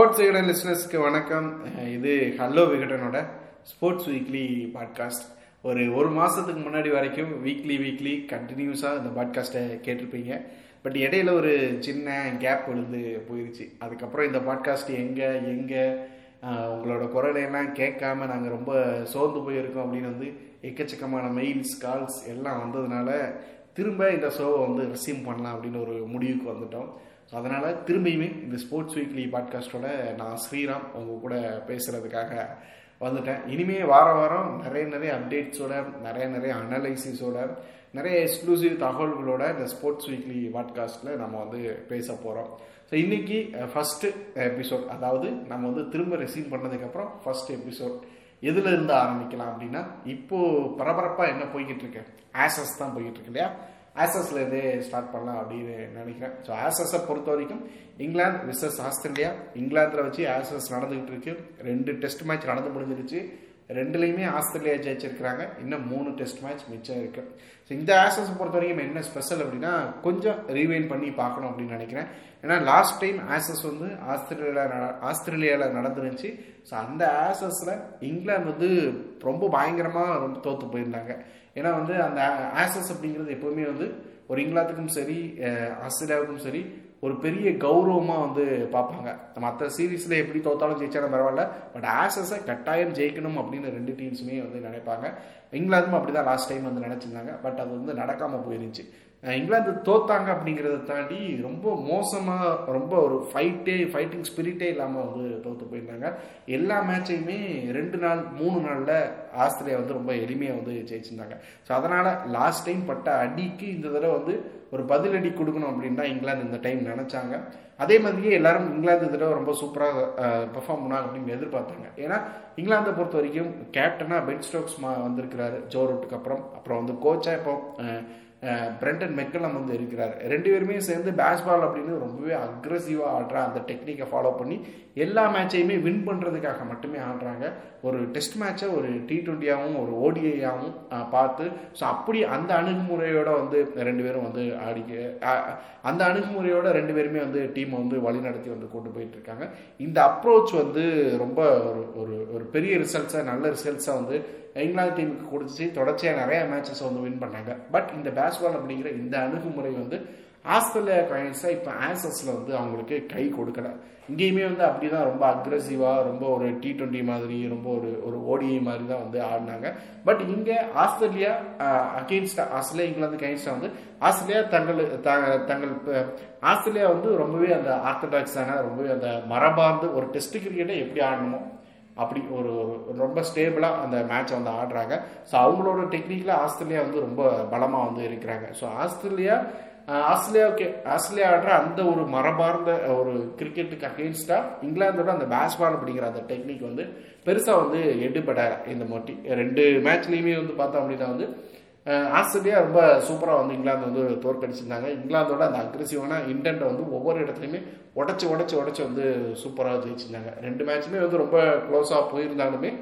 Sports Vikatan லிஸ்னஸ்க்கு வணக்கம். இது ஹலோ விகடனோட ஸ்போர்ட்ஸ் வீக்லி பாட்காஸ்ட் ஒரு ஒரு மாதத்துக்கு முன்னாடி வரைக்கும் வீக்லி வீக்லி கண்டினியூஸாக இந்த பாட்காஸ்ட்டை கேட்டிருப்பீங்க. பட் இடையில ஒரு சின்ன கேப் விழுந்து போயிருச்சு. அதுக்கப்புறம் இந்த பாட்காஸ்ட் எங்கே எங்கே உங்களோட குரலையெல்லாம் கேட்காம நாங்கள் ரொம்ப சோர்ந்து போயிருக்கோம் அப்படின்னு வந்து எக்கச்சக்கமான மெயில்ஸ் கால்ஸ் எல்லாம் வந்ததுனால திரும்ப இந்த ஷோவை வந்து ரிசீவ் பண்ணலாம் அப்படின்னு ஒரு முடிவுக்கு வந்துட்டோம். அதனால் திரும்பியுமே இந்த ஸ்போர்ட்ஸ் வீக்லி பாட்காஸ்ட்டோட நான் ஸ்ரீராம் உங்கள் கூட பேசுகிறதுக்காக வந்துட்டேன். இனிமே வார வாரம் நிறைய நிறைய அப்டேட்ஸோட நிறைய நிறைய அனலைசிஸோட நிறைய எக்ஸ்க்ளூசிவ் தகவல்களோட இந்த ஸ்போர்ட்ஸ் வீக்லி பாட்காஸ்ட்டில் நம்ம வந்து பேச போகிறோம் ஸோ இன்னைக்கு ஃபஸ்ட்டு எபிசோட் அதாவது நம்ம வந்து திரும்ப ரெசீவ் பண்ணதுக்கப்புறம் ஃபஸ்ட் எபிசோட் எதுல இருந்து ஆரம்பிக்கலாம் அப்படின்னா இப்போது பரபரப்பாக என்ன போய்கிட்டு இருக்கு? ஆசஸ் தான் போய்கிட்டு இருக்கு இல்லையா? ஆசஸ்லேருந்தே ஸ்டார்ட் பண்ணலாம் அப்படின்னு நினைக்கிறேன். ஸோ ஆசஸை பொறுத்த வரைக்கும் இங்கிலாந்து விசஸ் ஆஸ்திரேலியா இங்கிலாந்தில் வச்சு ஆசஸ் நடந்துகிட்டு இருக்கு. ரெண்டு டெஸ்ட் மேட்ச் நடந்து முடிஞ்சிருச்சு. ரெண்டுலேயுமே ஆஸ்திரேலியா ஜெயிச்சிருக்கிறாங்க. இன்னும் மூணு டெஸ்ட் மேட்ச் மிச்சம் இருக்கு. ஸோ இந்த ஆசஸ் பொறுத்த வரைக்கும் என்ன ஸ்பெஷல் அப்படின்னா கொஞ்சம் ரீவைன் பண்ணி பார்க்கணும் அப்படின்னு நினைக்கிறேன். ஏன்னா லாஸ்ட் டைம் ஆசஸ் வந்து ஆஸ்திரேலியா ஆஸ்திரேலியாவில் நடந்துருந்துச்சு. ஸோ அந்த ஆசஸில் இங்கிலாந்து வந்து ரொம்ப பயங்கரமாக ரொம்ப தோற்று போயிருந்தாங்க. ஏன்னா வந்து அந்த ஆசஸ் அப்படிங்கிறது எப்போவுமே வந்து ஒரு இங்கிலாந்துக்கும் சரி ஆஸ்திரேலியாவுக்கும் சரி ஒரு பெரிய கௌரவமாக வந்து பார்ப்பாங்க. மற்ற சீரீஸில் எப்படி தோத்தாலும் ஜெயிச்சாலும் பரவாயில்ல. பட் ஆசஸை கட்டாயம் ஜெயிக்கணும் அப்படின்னு ரெண்டு டீம்ஸுமே வந்து நினைப்பாங்க. இங்கிலாந்தும் அப்படி தான் லாஸ்ட் டைம் வந்து நினச்சிருந்தாங்க. பட் அது வந்து நடக்காமல் போயிருந்துச்சு. இங்கிலாந்து தோத்தாங்க அப்படிங்கிறத தாண்டி ரொம்ப மோசமாக ரொம்ப ஒரு ஃபைட்டே ஃபைட்டிங் ஸ்பிரிட்டே இல்லாமல் வந்து தோற்று போயிருந்தாங்க. எல்லா மேட்சையுமே ரெண்டு நாள் மூணு நாளில் ஆஸ்திரேலியா வந்து ரொம்ப எளிமையாக வந்து ஜெயிச்சிருந்தாங்க. ஸோ அதனால் லாஸ்ட் டைம் பட்ட அடிக்கு இந்த தடவை வந்து ஒரு பதிலடி கொடுக்கணும் அப்படின்னு தான் இங்கிலாந்து இந்த டைம் நினச்சாங்க. அதே மாதிரியே எல்லாரும் இங்கிலாந்து தடவை ரொம்ப சூப்பராக பெர்ஃபார்ம் பண்ணாங்க அப்படின்னு எதிர்பார்த்தாங்க. ஏன்னா இங்கிலாந்தை பொறுத்த வரைக்கும் கேப்டனாக பென் ஸ்டோக்ஸ் மா வந்திருக்கிறாரு ஜோ ரூட்டுக்கு அப்புறம். அப்புறம் வந்து கோச்சாக இப்போ பிரெண்டன் மெக்கலம் வந்து இருக்கிறார். ரெண்டு பேருமே சேர்ந்து பேஸ்பால் அப்படின்னு ரொம்பவே அக்ரஸிவாக ஆடுற அந்த டெக்னிக்கை ஃபாலோ பண்ணி எல்லா மேட்சையுமே வின் பண்ணுறதுக்காக மட்டுமே ஆடுறாங்க. ஒரு டெஸ்ட் மேட்சை ஒரு டி ட்வெண்ட்டியாகவும் ஒரு ஓடிஐயாகவும் பார்த்து ஸோ அப்படி அந்த அணுகுமுறையோட வந்து ரெண்டு பேரும் வந்து ஆடிக்க அந்த அணுகுமுறையோட ரெண்டு பேருமே வந்து டீமை வந்து வழிநடத்தி வந்து கொண்டு போயிட்டு இருக்காங்க. இந்த அப்ரோச் வந்து ரொம்ப ஒரு ஒரு ஒரு பெரிய ரிசல்ட்ஸாக நல்ல ரிசல்ட்ஸாக வந்து இங்கிலாந்து டீமுக்கு கொடுத்து தொடர்ச்சியாக நிறையா மேட்சஸ் வந்து வின் பண்ணாங்க. பட் இந்த பேஸ்பால் அப்படிங்கிற இந்த அணுகுமுறை வந்து ஆஸ்திரேலியா காயின்ஸாக இப்போ ஆன்சர்ஸில் வந்து அவங்களுக்கு கை கொடுக்கல. இங்கேயுமே வந்து அப்படி தான் ரொம்ப அக்ரெசிவாக ரொம்ப ஒரு டி ட்வெண்ட்டி மாதிரி ரொம்ப ஒரு ஒரு ஓடிஐ மாதிரி தான் வந்து ஆடினாங்க. பட் இங்கே ஆஸ்திரேலியா அகெயின்ஸ்டா ஆஸ்திரேலியா இங்கிலாந்து அகெயின்ஸ்டா வந்து ஆஸ்திரேலியா தங்கள் தங்கள் ஆஸ்திரேலியா வந்து ரொம்பவே அந்த ஆர்த்தடாக்ஸான ரொம்பவே அந்த மரபார்ந்து ஒரு டெஸ்ட் கிரிக்கெட்டை எப்படி ஆடணுமோ அப்படி ஒரு ரொம்ப ஸ்டேபிளாக அந்த மேட்சை வந்து ஆடுறாங்க. ஸோ அவங்களோட டெக்னிக்கில் ஆஸ்திரேலியா வந்து ரொம்ப பலமாக வந்து இருக்கிறாங்க. ஸோ ஆஸ்திரேலியா ஆஸ்திரேலியாவுக்கு ஆஸ்திரேலியா ஆடுற அந்த ஒரு மரபார்ந்த ஒரு கிரிக்கெட்டுக்கு அகேன்ஸ்டாக இங்கிலாந்தோட அந்த பேஸ்பால் அப்படிங்கிற அந்த டெக்னிக் வந்து பெருசாக வந்து எடுபட இந்த மொட்டி ரெண்டு மேட்ச்லேயுமே வந்து பார்த்தோம் அப்படின்னா வந்து ஆஸ்திரேலியா ரொம்ப சூப்பராக வந்து இங்கிலாந்து வந்து தோற்கடிச்சிருந்தாங்க. இங்கிலாந்தோட அந்த அக்ரெசிவான இன்டென்ட்டை வந்து ஒவ்வொரு இடத்துலையுமே உடச்சி உடச்சி உடச்சி வந்து சூப்பராக ஜெயிச்சிருந்தாங்க. ரெண்டு மேட்சுமே வந்து ரொம்ப க்ளோஸாக போயிருந்தாலுமே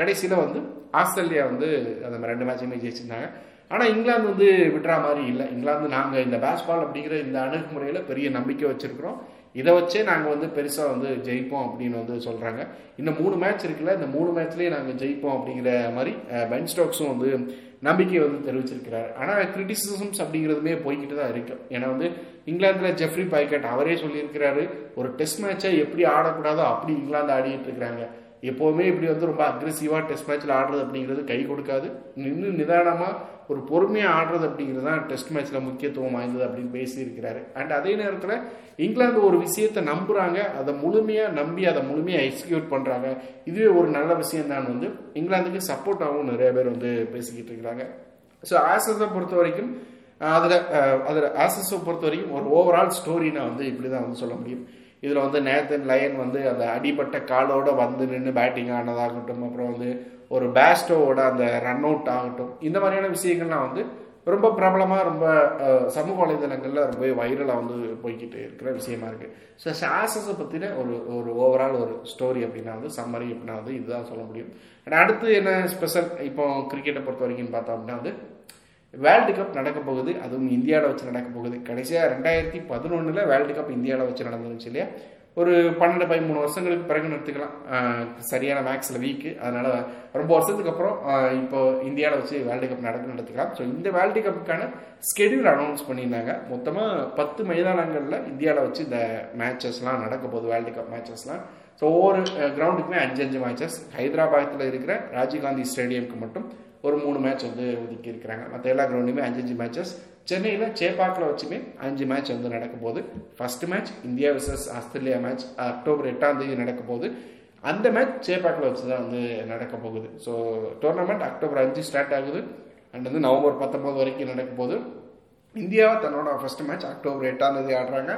கடைசியில் வந்து ஆஸ்திரேலியா வந்து அந்த ரெண்டு மேட்சுமே ஜெயிச்சிருந்தாங்க. ஆனால் இங்கிலாந்து வந்து விட்டுற மாதிரி இல்லை. இங்கிலாந்து நாங்கள் இந்த பேஸ்பால் அப்படிங்கிற இந்த அணுகுமுறையில் பெரிய நம்பிக்கை வச்சுருக்கிறோம். இதை வச்சே நாங்கள் வந்து பெருசாக வந்து ஜெயிப்போம் அப்படின்னு வந்து சொல்கிறாங்க இன்னும் மூணு மேட்ச் இருக்குல்ல இந்த மூணு மேட்ச்லேயே நாங்கள் ஜெயிப்போம் அப்படிங்கிற மாதிரி பென் ஸ்டோக்ஸும் வந்து நம்பிக்கையை வந்து தெரிவிச்சிருக்கிறார். ஆனால் கிரிட்டிசிசம்ஸ் அப்படிங்கிறதுமே போய்கிட்டு தான் இருக்கு. ஏன்னா வந்து இங்கிலாந்தில் ஜெஃப்ரி பைக்கட் அவரே சொல்லியிருக்கிறாரு ஒரு டெஸ்ட் மேட்சை எப்படி ஆடக்கூடாதோ அப்படி இங்கிலாந்து ஆடிட்டு இருக்கிறாங்க. எப்போவுமே இப்படி வந்து ரொம்ப அக்ரெசிவாக டெஸ்ட் மேட்ச்சில் ஆடுறது அப்படிங்கிறது கை கொடுக்காது. நின்று நிதானமாக ஒரு பொறுமையாக ஆடுறது அப்படிங்கிறது தான் டெஸ்ட் மேட்ச்சில் முக்கியத்துவம் வாய்ந்தது அப்படின்னு பேசியிருக்கிறாரு. அண்ட் அதே நேரத்தில் இங்கிலாந்து ஒரு விஷயத்தை நம்புகிறாங்க அதை முழுமையாக நம்பி அதை முழுமையாக எக்ஸிக்யூட் பண்ணுறாங்க இதுவே ஒரு நல்ல விஷயம் தான் வந்து இங்கிலாந்துக்கு சப்போர்ட்டாகவும் நிறைய பேர் வந்து பேசிக்கிட்டு இருக்கிறாங்க. ஸோ ஆசஸை பொறுத்த வரைக்கும் அதில் அதில் ஆசஸை பொறுத்த வரைக்கும் ஒரு ஓவரால் ஸ்டோரினா வந்து இப்படி தான் வந்து சொல்ல முடியும். இதில் வந்து நேத்தன் லயன் வந்து அந்த அடிபட்ட காலோடு வந்து நின்று பேட்டிங் ஆனதாகட்டும் அப்புறம் வந்து ஒரு பேஸ்டோவோட அந்த ரன் அவுட் ஆகட்டும். இந்த மாதிரியான விஷயங்கள்லாம் வந்து ரொம்ப பிரபலமாக ரொம்ப சமூக வலைதளங்களில் ரொம்ப வைரலாக வந்து போய்கிட்டு இருக்கிற விஷயமா இருக்குது ஸோ ஷாசஸை பற்றின ஒரு ஒரு ஓவரால் ஒரு ஸ்டோரி அப்படின்னா வந்து சம்மரி அப்படின்னா வந்து இதுதான் சொல்ல முடியும். அண்ட் அடுத்து என்ன ஸ்பெஷல் இப்போ கிரிக்கெட்டை பொறுத்த வரைக்கும் பார்த்தோம் அப்படின்னா வந்து வேர்ல்டு கப் நடக்க போகுது அதுவும் இந்தியாவில் வச்சு நடக்க போகுது. கடைசியாக ரெண்டாயிரத்தி பதினொன்றில் வேர்ல்டு கப் இந்தியாவில் வச்சு நடந்துருச்சு இல்லையா? ஒரு பன்னெண்டு பதிமூணு வருஷங்களுக்கு பிறகு எடுத்துக்கலாம் சரியான மேக்ஸில் வீக்கு அதனால் ரொம்ப வருஷத்துக்கு அப்புறம் இப்போ இந்தியாவில் வச்சு வேர்ல்டு கப் நடக்க நடத்துக்கலாம் ஸோ இந்த வேர்ல்டு கப்புக்கான ஸ்கெடியூல் அனௌன்ஸ் பண்ணியிருந்தாங்க. மொத்தமாக பத்து மைதானங்களில் இந்தியாவில் வச்சு இந்த மேட்சஸ்லாம் நடக்க போகுது வேர்ல்டு கப் மேட்சஸ்லாம் ஸோ ஒவ்வொரு கிரவுண்டுக்குமே அஞ்சு அஞ்சு மேட்சஸ் ஹைதராபாத்தில் இருக்கிற ராஜீவ்காந்தி ஸ்டேடியம்க்கு மட்டும் ஒரு மூணு மேட்ச் வந்து ஒதுக்கி இருக்கிறாங்க மற்ற எல்லா கிரவுண்டுமே அஞ்சு அஞ்சு மேட்சஸ் சென்னையில் சேப்பாக்கில் வச்சுமே அஞ்சு மேட்ச் வந்து நடக்க போது first match India versus Australia match October எட்டாம் தேதி நடக்க போது அந்த மேட்ச் சேப்பாக்கில் வச்சு தான் வந்து நடக்க போகுது ஸோ டோர்னமெண்ட் அக்டோபர் அஞ்சு ஸ்டார்ட் ஆகுது. அண்ட் வந்து நவம்பர் பத்தொம்போது வரைக்கும் நடக்க போது இந்தியாவை தன்னோட ஃபர்ஸ்ட் மேட்ச் அக்டோபர் எட்டாம் தேதி ஆடுறாங்க.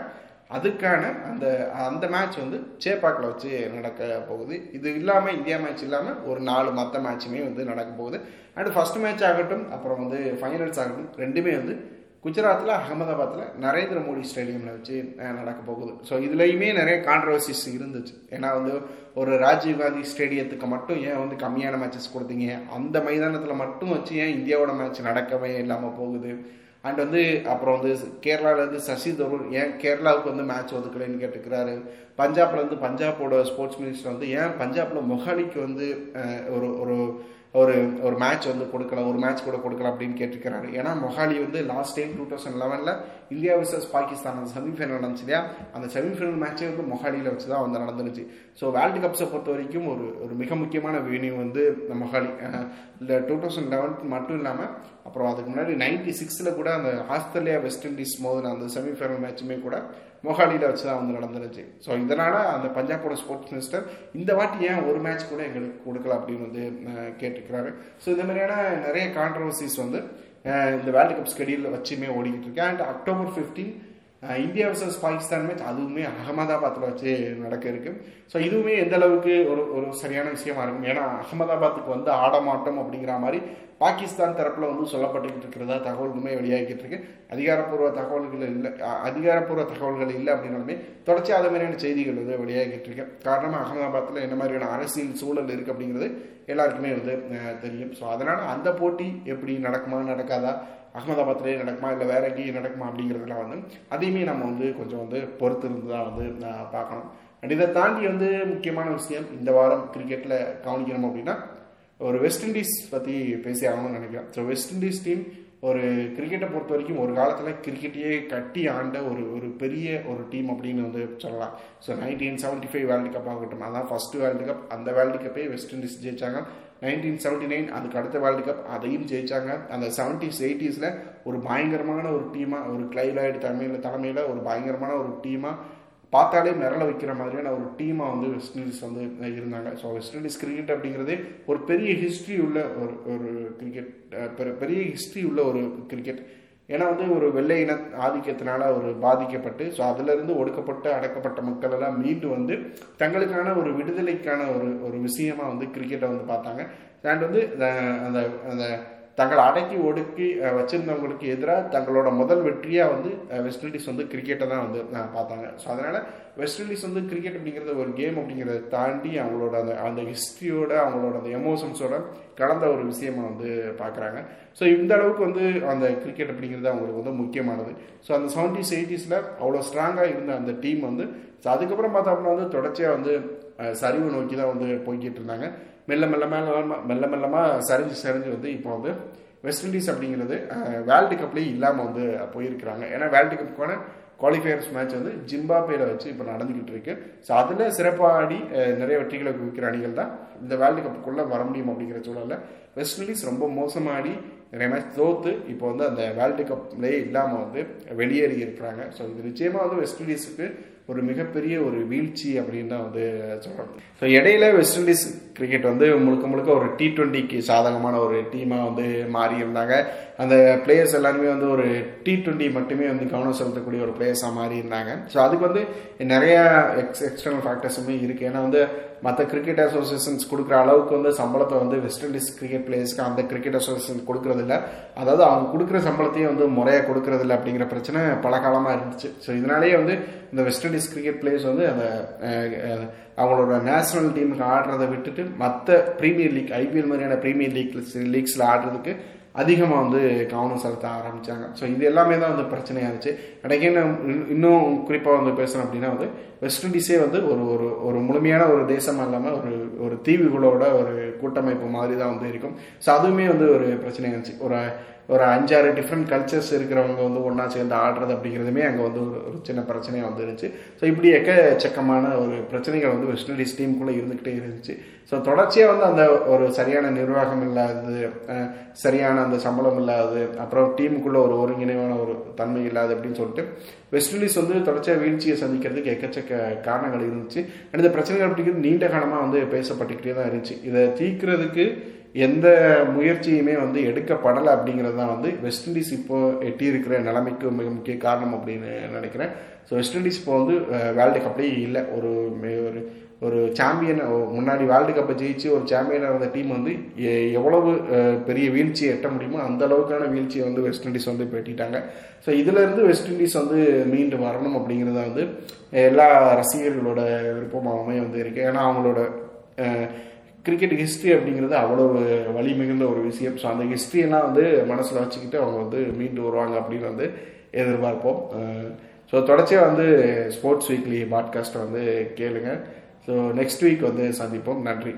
அதுக்கான அந்த அந்த மேட்ச் வந்து சேப்பாக்கில் வச்சு நடக்க போகுது. இது இல்லாமல் இந்தியா மேட்ச் இல்லாமல் ஒரு நாலு மற்ற மேட்சுமே வந்து நடக்க போகுது. அண்ட் ஃபர்ஸ்ட் மேட்ச் ஆகட்டும் அப்புறம் வந்து ஃபைனல்ஸ் ஆகட்டும் ரெண்டுமே வந்து குஜராத்தில் அகமதாபாத்தில் நரேந்திர மோடி ஸ்டேடியமில் வச்சு நடக்க போகுது. ஸோ இதுலேயுமே நிறைய கான்ட்ரவர்சிஸ் இருந்துச்சு. ஏன்னா வந்து ஒரு ராஜீவ்காந்தி ஸ்டேடியத்துக்கு மட்டும் ஏன் வந்து கம்மியான மேட்சஸ் கொடுத்தீங்க? அந்த மைதானத்தில் மட்டும் வச்சு ஏன் இந்தியாவோட மேட்ச் நடக்கவே இல்லாமல் போகுது? அண்ட் வந்து அப்புறம் வந்து கேரளாவிலேருந்து சசி தரூர் ஏன் கேரளாவுக்கு வந்து மேட்ச் ஒதுக்கலைன்னு கேட்டுக்கிறாரு பஞ்சாப்லேருந்து பஞ்சாபோட ஸ்போர்ட்ஸ் மினிஸ்டர் வந்து ஏன் பஞ்சாப்ல மொஹாலிக்கு வந்து ஒரு ஒரு ஒரு ஒரு மேட்ச் வந்து கொடுக்கலாம் ஒரு மேட்ச் கூட கொடுக்கலாம் அப்படின்னு கேட்டிருக்கிறாரு. ஏன்னா மொஹாலி வந்து லாஸ்ட் டைம் டூ தௌசண்ட் லெவனில் இந்தியா வர்சஸ் பாகிஸ்தான் அந்த செமிஃபைனல் நடந்துச்சு இல்லையா? அந்த செமிஃபைனல் மேட்சே வந்து மொஹாலியில் வச்சு தான் வந்து நடந்துருச்சு. ஸோ வேர்ல்டு கப்ஸை பொறுத்த வரைக்கும் ஒரு ஒரு மிக முக்கியமான வென்யூ வந்து இந்த மொஹாலி. இந்த டூ தௌசண்ட் லெவன் மட்டும் இல்லாமல் அப்புறம் அதுக்கு முன்னாடி நைன்டி சிக்ஸில் கூட அந்த ஆஸ்திரேலியா வெஸ்ட் இண்டீஸ் மோதின அந்த செமிஃபைனல் மேட்சுமே கூட மொஹாலியில் வச்சு தான் வந்து நடந்துருச்சு. ஸோ இதனால் அந்த பஞ்சாபோட ஸ்போர்ட்ஸ் மினிஸ்டர் இந்த வாட்டி ஏன் ஒரு மேட்ச் கூட எங்களுக்கு கொடுக்கல அப்படின்னு வந்து கேட்டிருக்கிறாரு. ஸோ இந்த மாதிரியான நிறைய கான்ட்ரவர்சிஸ் வந்து இந்த வேர்ல்டு கப் ஸ்கெடியூலில் வச்சுமே ஓடிக்கிட்டு இருக்கு. And October fifteen India versus Pakistan match அதுவுமே அகமதாபாத்தில் வச்சு நடக்க இருக்கு ஸோ இதுவுமே எந்த அளவுக்கு ஒரு ஒரு சரியான விஷயமா இருக்கும்? ஏன்னா அகமதாபாத்துக்கு வந்து ஆடமாட்டம் அப்படிங்கிற மாதிரி பாகிஸ்தான் தரப்பில் வந்து சொல்லப்பட்டுக்கிட்டு இருக்கிறதா தகவல்களுமே வெளியாகிட்டு இருக்கு. அதிகாரப்பூர்வ தகவல்கள் இல்லை அதிகாரப்பூர்வ தகவல்கள் இல்லை அப்படின்னாலுமே தொடர்ச்சி அது மாதிரியான செய்திகள் வந்து வெளியாகிட்டு இருக்கு. காரணம் அகமதாபாத்தில் என்ன மாதிரியான அரசியல் சூழல் இருக்குது அப்படிங்கிறது எல்லாருக்குமே வந்து தெரியும். ஸோ அதனால் அந்த போட்டி எப்படி நடக்குமா நடக்காதா அகமதாபாத்லேயே நடக்குமா இல்லை வேற எங்கேயும் நடக்குமா அப்படிங்கிறதுலாம் வந்து அதையுமே நம்ம வந்து கொஞ்சம் வந்து பொறுத்து இருந்து தான் வந்து பார்க்கணும். அண்ட் இதை தாண்டி வந்து முக்கியமான விஷயம் இந்த வாரம் கிரிக்கெட்டில் கவனிக்கணும் அப்படின்னா ஒரு வெஸ்ட் இண்டீஸ் பற்றி பேசி ஆகணும்னு நினைக்கிறேன். ஸோ வெஸ்ட் இண்டீஸ் டீம் ஒரு கிரிக்கெட்டை பொறுத்த வரைக்கும் ஒரு காலத்தில் கிரிக்கெட்டையே கட்டி ஆண்ட ஒரு ஒரு பெரிய ஒரு டீம் அப்படின்னு வந்து சொல்லலாம். So nineteen seventy five world cup ஆகட்டும். அதான் ஃபஸ்ட்டு வேர்ல்டு கப் அந்த வேர்ல்டு கப்பே வெஸ்ட் இண்டீஸ் ஜெயிச்சாங்க. நைன்டீன் செவன்ட்டி நைன் அதுக்கு அடுத்த வேர்ல்டு கப் அதையும் ஜெயிச்சாங்க. அந்த செவன்டிஸ் எயிட்டிஸில் ஒரு பயங்கரமான ஒரு டீமாக ஒரு கிளைலாய்டு தலைமையில் தலைமையில் ஒரு பயங்கரமான ஒரு டீமாக பார்த்தாலே மிரள வைக்கிற மாதிரியான ஒரு டீமாக வந்து வெஸ்ட் இண்டீஸ் வந்து இருந்தாங்க. ஸோ வெஸ்ட் இண்டீஸ் கிரிக்கெட் அப்படிங்கிறதே ஒரு பெரிய ஹிஸ்ட்ரி உள்ள ஒரு ஒரு கிரிக்கெட் பெரிய ஹிஸ்ட்ரி உள்ள ஒரு கிரிக்கெட் ஏன்னா வந்து ஒரு வெள்ளை இன ஆதிக்கத்தினால ஒரு பாதிக்கப்பட்டு ஸோ அதிலிருந்து ஒடுக்கப்பட்டு அடக்கப்பட்ட மக்கள் எல்லாம் மீண்டு வந்து தங்களுக்கான ஒரு விடுதலைக்கான ஒரு ஒரு விஷயமா வந்து கிரிக்கெட்டை வந்து பார்த்தாங்க. அண்ட் வந்து அந்த அந்த தங்களை அடக்கி ஒடுக்கி வச்சுருந்தவங்களுக்கு வச்சிருந்தவங்களுக்கு எதிராக தங்களோட முதல் வெற்றியாக வந்து வெஸ்ட் இண்டீஸ் வந்து கிரிக்கெட்டை தான் வந்து பார்த்தாங்க. ஸோ அதனால் வெஸ்ட் இண்டீஸ் வந்து கிரிக்கெட் அப்படிங்கிறது ஒரு கேம் அப்படிங்கிறத தாண்டி அவங்களோட அந்த அந்த ஹிஸ்ட்ரியோட அவங்களோட அந்த எமோஷன்ஸோட கலந்த ஒரு விஷயமா வந்து பார்க்குறாங்க. ஸோ இந்த அளவுக்கு வந்து அந்த கிரிக்கெட் அப்படிங்கிறது அவங்களுக்கு வந்து முக்கியமானது. ஸோ அந்த செவன்டிஸ் எயிட்டிஸில் அவ்வளோ ஸ்ட்ராங்காக இருந்த அந்த டீம் வந்து ஸோ அதுக்கப்புறம் பார்த்தோம்னா வந்து தொடர்ச்சியாக வந்து சரிவு நோக்கி தான் வந்து போய்கிட்டு இருந்தாங்க. மெல்ல மெல்ல மெல்ல மெல்ல மெல்லமாக சரிஞ்சு சரிஞ்சு வந்து இப்போ வந்து வெஸ்ட் இண்டீஸ் அப்படிங்கிறது வேர்ல்டு கப்லேயே இல்லாமல் வந்து போயிருக்கிறாங்க. ஏன்னா வேர்ல்டு கப்புக்கான குவாலிஃபயர்ஸ் மேட்ச் வந்து ஜிம்பாபேல வச்சு இப்போ நடந்துக்கிட்டு இருக்கு. ஸோ அதில் சிறப்பாடி நிறைய வெற்றிகளை குவிக்கிற அணிகள் தான் இந்த வேர்ல்டு கப்புக்குள்ளே வர முடியும் அப்படிங்கிற சூழலில் வெஸ்ட் இண்டீஸ் ரொம்ப மோசமாடி நிறைய மேட்ச் தோத்து இப்போ வந்து அந்த வேர்ல்டு கப்லேயே இல்லாமல் வந்து வெளியேறி இருக்கிறாங்க. ஸோ இது நிச்சயமாக வந்து வெஸ்ட் இண்டீஸுக்கு ஒரு மிகப்பெரிய ஒரு வீழ்ச்சி அப்படின்னு தான் வந்து சொல்கிறோம் ஸோ இடையில வெஸ்ட் இண்டீஸ் கிரிக்கெட் வந்து முழுக்க முழுக்க ஒரு டி ட்வெண்ட்டிக்கு சாதகமான ஒரு டீமாக வந்து மாறி இருந்தாங்க. அந்த பிளேயர்ஸ் எல்லாருமே வந்து ஒரு டி ட்வெண்ட்டி மட்டுமே வந்து கவனம் செலுத்தக்கூடிய ஒரு பிளேயர்ஸாக மாறி இருந்தாங்க. ஸோ அதுக்கு வந்து நிறைய எக்ஸ் எக்ஸ்டர்னல் ஃபேக்டர்ஸுமே இருக்குது ஏன்னா வந்து மற்ற கிரிக்கெட் அசோசியேஷன்ஸ் கொடுக்குற அளவுக்கு வந்து சம்பளத்தை வந்து வெஸ்ட் இண்டீஸ் கிரிக்கெட் பிளேயர்ஸ்க்கு அந்த கிரிக்கெட் அசோசியேஷன் கொடுக்கறதில்ல அதாவது அவங்க கொடுக்குற சம்பளத்தையும் வந்து முறையாக கொடுக்கறதில்ல அப்படிங்கிற பிரச்சனை பல காலமாக இருந்துச்சு. ஸோ இதனாலேயே வந்து இந்த வெஸ்ட் இண்டீஸ் கிரிக்கெட் பிளேயர்ஸ் வந்து அந்த அவங்களோட நேஷனல் டீமுக்கு ஆடுறதை விட்டுட்டு மற்ற ப்ரீமியர் லீக் ஐபிஎல் மாதிரியான ப்ரீமியர் லீக் லீக்ஸில் ஆடுறதுக்கு அதிகமாக வந்து கவனம் செலுத்த ஆரம்பித்தாங்க ஸோ இது எல்லாமே தான் வந்து பிரச்சனையாக இருந்துச்சு. எனக்கு என்ன இன்னும் குறிப்பாக வந்து பேசணும் அப்படின்னா வந்து வெஸ்ட் இண்டீஸே வந்து ஒரு ஒரு ஒரு முழுமையான ஒரு தேசம் இல்லாமல் ஒரு ஒரு தீவுகளோட ஒரு கூட்டமைப்பு மாதிரி தான் வந்து இருக்கும். ஸோ அதுவுமே வந்து ஒரு பிரச்சனையாக இருந்துச்சு. ஒரு ஒரு அஞ்சாறு டிஃப்ரெண்ட் கல்ச்சர்ஸ் இருக்கிறவங்க வந்து ஒன்றா சேர்ந்து ஆடுறது அப்படிங்கிறதுமே அங்கே வந்து ஒரு சின்ன பிரச்சனையாக வந்துருச்சு. ஸோ இப்படி எக்கச்சக்கமான ஒரு பிரச்சனைகள் வந்து வெஸ்ட் இண்டீஸ் டீமுக்குள்ளே இருந்துக்கிட்டே இருந்துச்சு. ஸோ தொடர்ச்சியாக வந்து அந்த ஒரு சரியான நிர்வாகம் இல்லாதது சரியான அந்த சம்பளம் இல்லாதது அப்புறம் டீமுக்குள்ளே ஒரு ஒருங்கிணைவான ஒரு தன்மை இல்லாது அப்படின்னு சொல்லிட்டு வெஸ்ட் இண்டீஸ் வந்து தொடர்ச்சியாக வீழ்ச்சியை சந்திக்கிறதுக்கு எக்கச்சக்க காரணங்கள் இருந்துச்சு. இந்த பிரச்சனைகள் அப்படிங்கிறது நீண்ட காலமாக வந்து பேசப்பட்டுக்கிட்டே தான் இருந்துச்சு. இதை தீர்க்கிறதுக்கு எந்த முயற்சியுமே வந்து எடுக்கப்படலை அப்படிங்கிறது தான் வந்து வெஸ்ட் இண்டீஸ் இப்போ எட்டி இருக்கிற நிலைமைக்கு மிக முக்கிய காரணம் அப்படின்னு நினைக்கிறேன். ஸோ வெஸ்ட் இண்டீஸ் இப்போ வந்து வேர்ல்டு கப்லேயே இல்லை. ஒரு ஒரு ஒரு சாம்பியனை முன்னாடி வேர்ல்டு கப்பை ஜெயிச்சு ஒரு சாம்பியனாக இருந்த டீம் வந்து எவ்வளவு பெரிய வீழ்ச்சியை எட்ட முடியுமோ அந்த அளவுக்கான வீழ்ச்சியை வந்து வெஸ்ட் இண்டீஸ் வந்து பெட்டிட்டாங்க. ஸோ இதுலேருந்து வெஸ்ட் இண்டீஸ் வந்து மீண்டு வரணும் அப்படிங்கிறது வந்து எல்லா ரசிகர்களோட விருப்பமாகவுமே வந்து இருக்குது ஏன்னா அவங்களோட கிரிக்கெட் ஹிஸ்ட்ரி அப்படிங்கிறது அவ்வளோ வலி மிகுந்த ஒரு விஷயம். ஸோ அந்த ஹிஸ்ட்ரியெல்லாம் வந்து மனசில் வச்சுக்கிட்டு அவங்க வந்து மீண்டு வருவாங்க அப்படின்னு வந்து எதிர்பார்ப்போம். ஸோ தொடர்ச்சியாக வந்து ஸ்போர்ட்ஸ் வீக்லி பாட்காஸ்ட்டை வந்து கேளுங்க. ஸோ நெக்ஸ்ட் வீக் வந்து சந்திப்போம். நன்றி.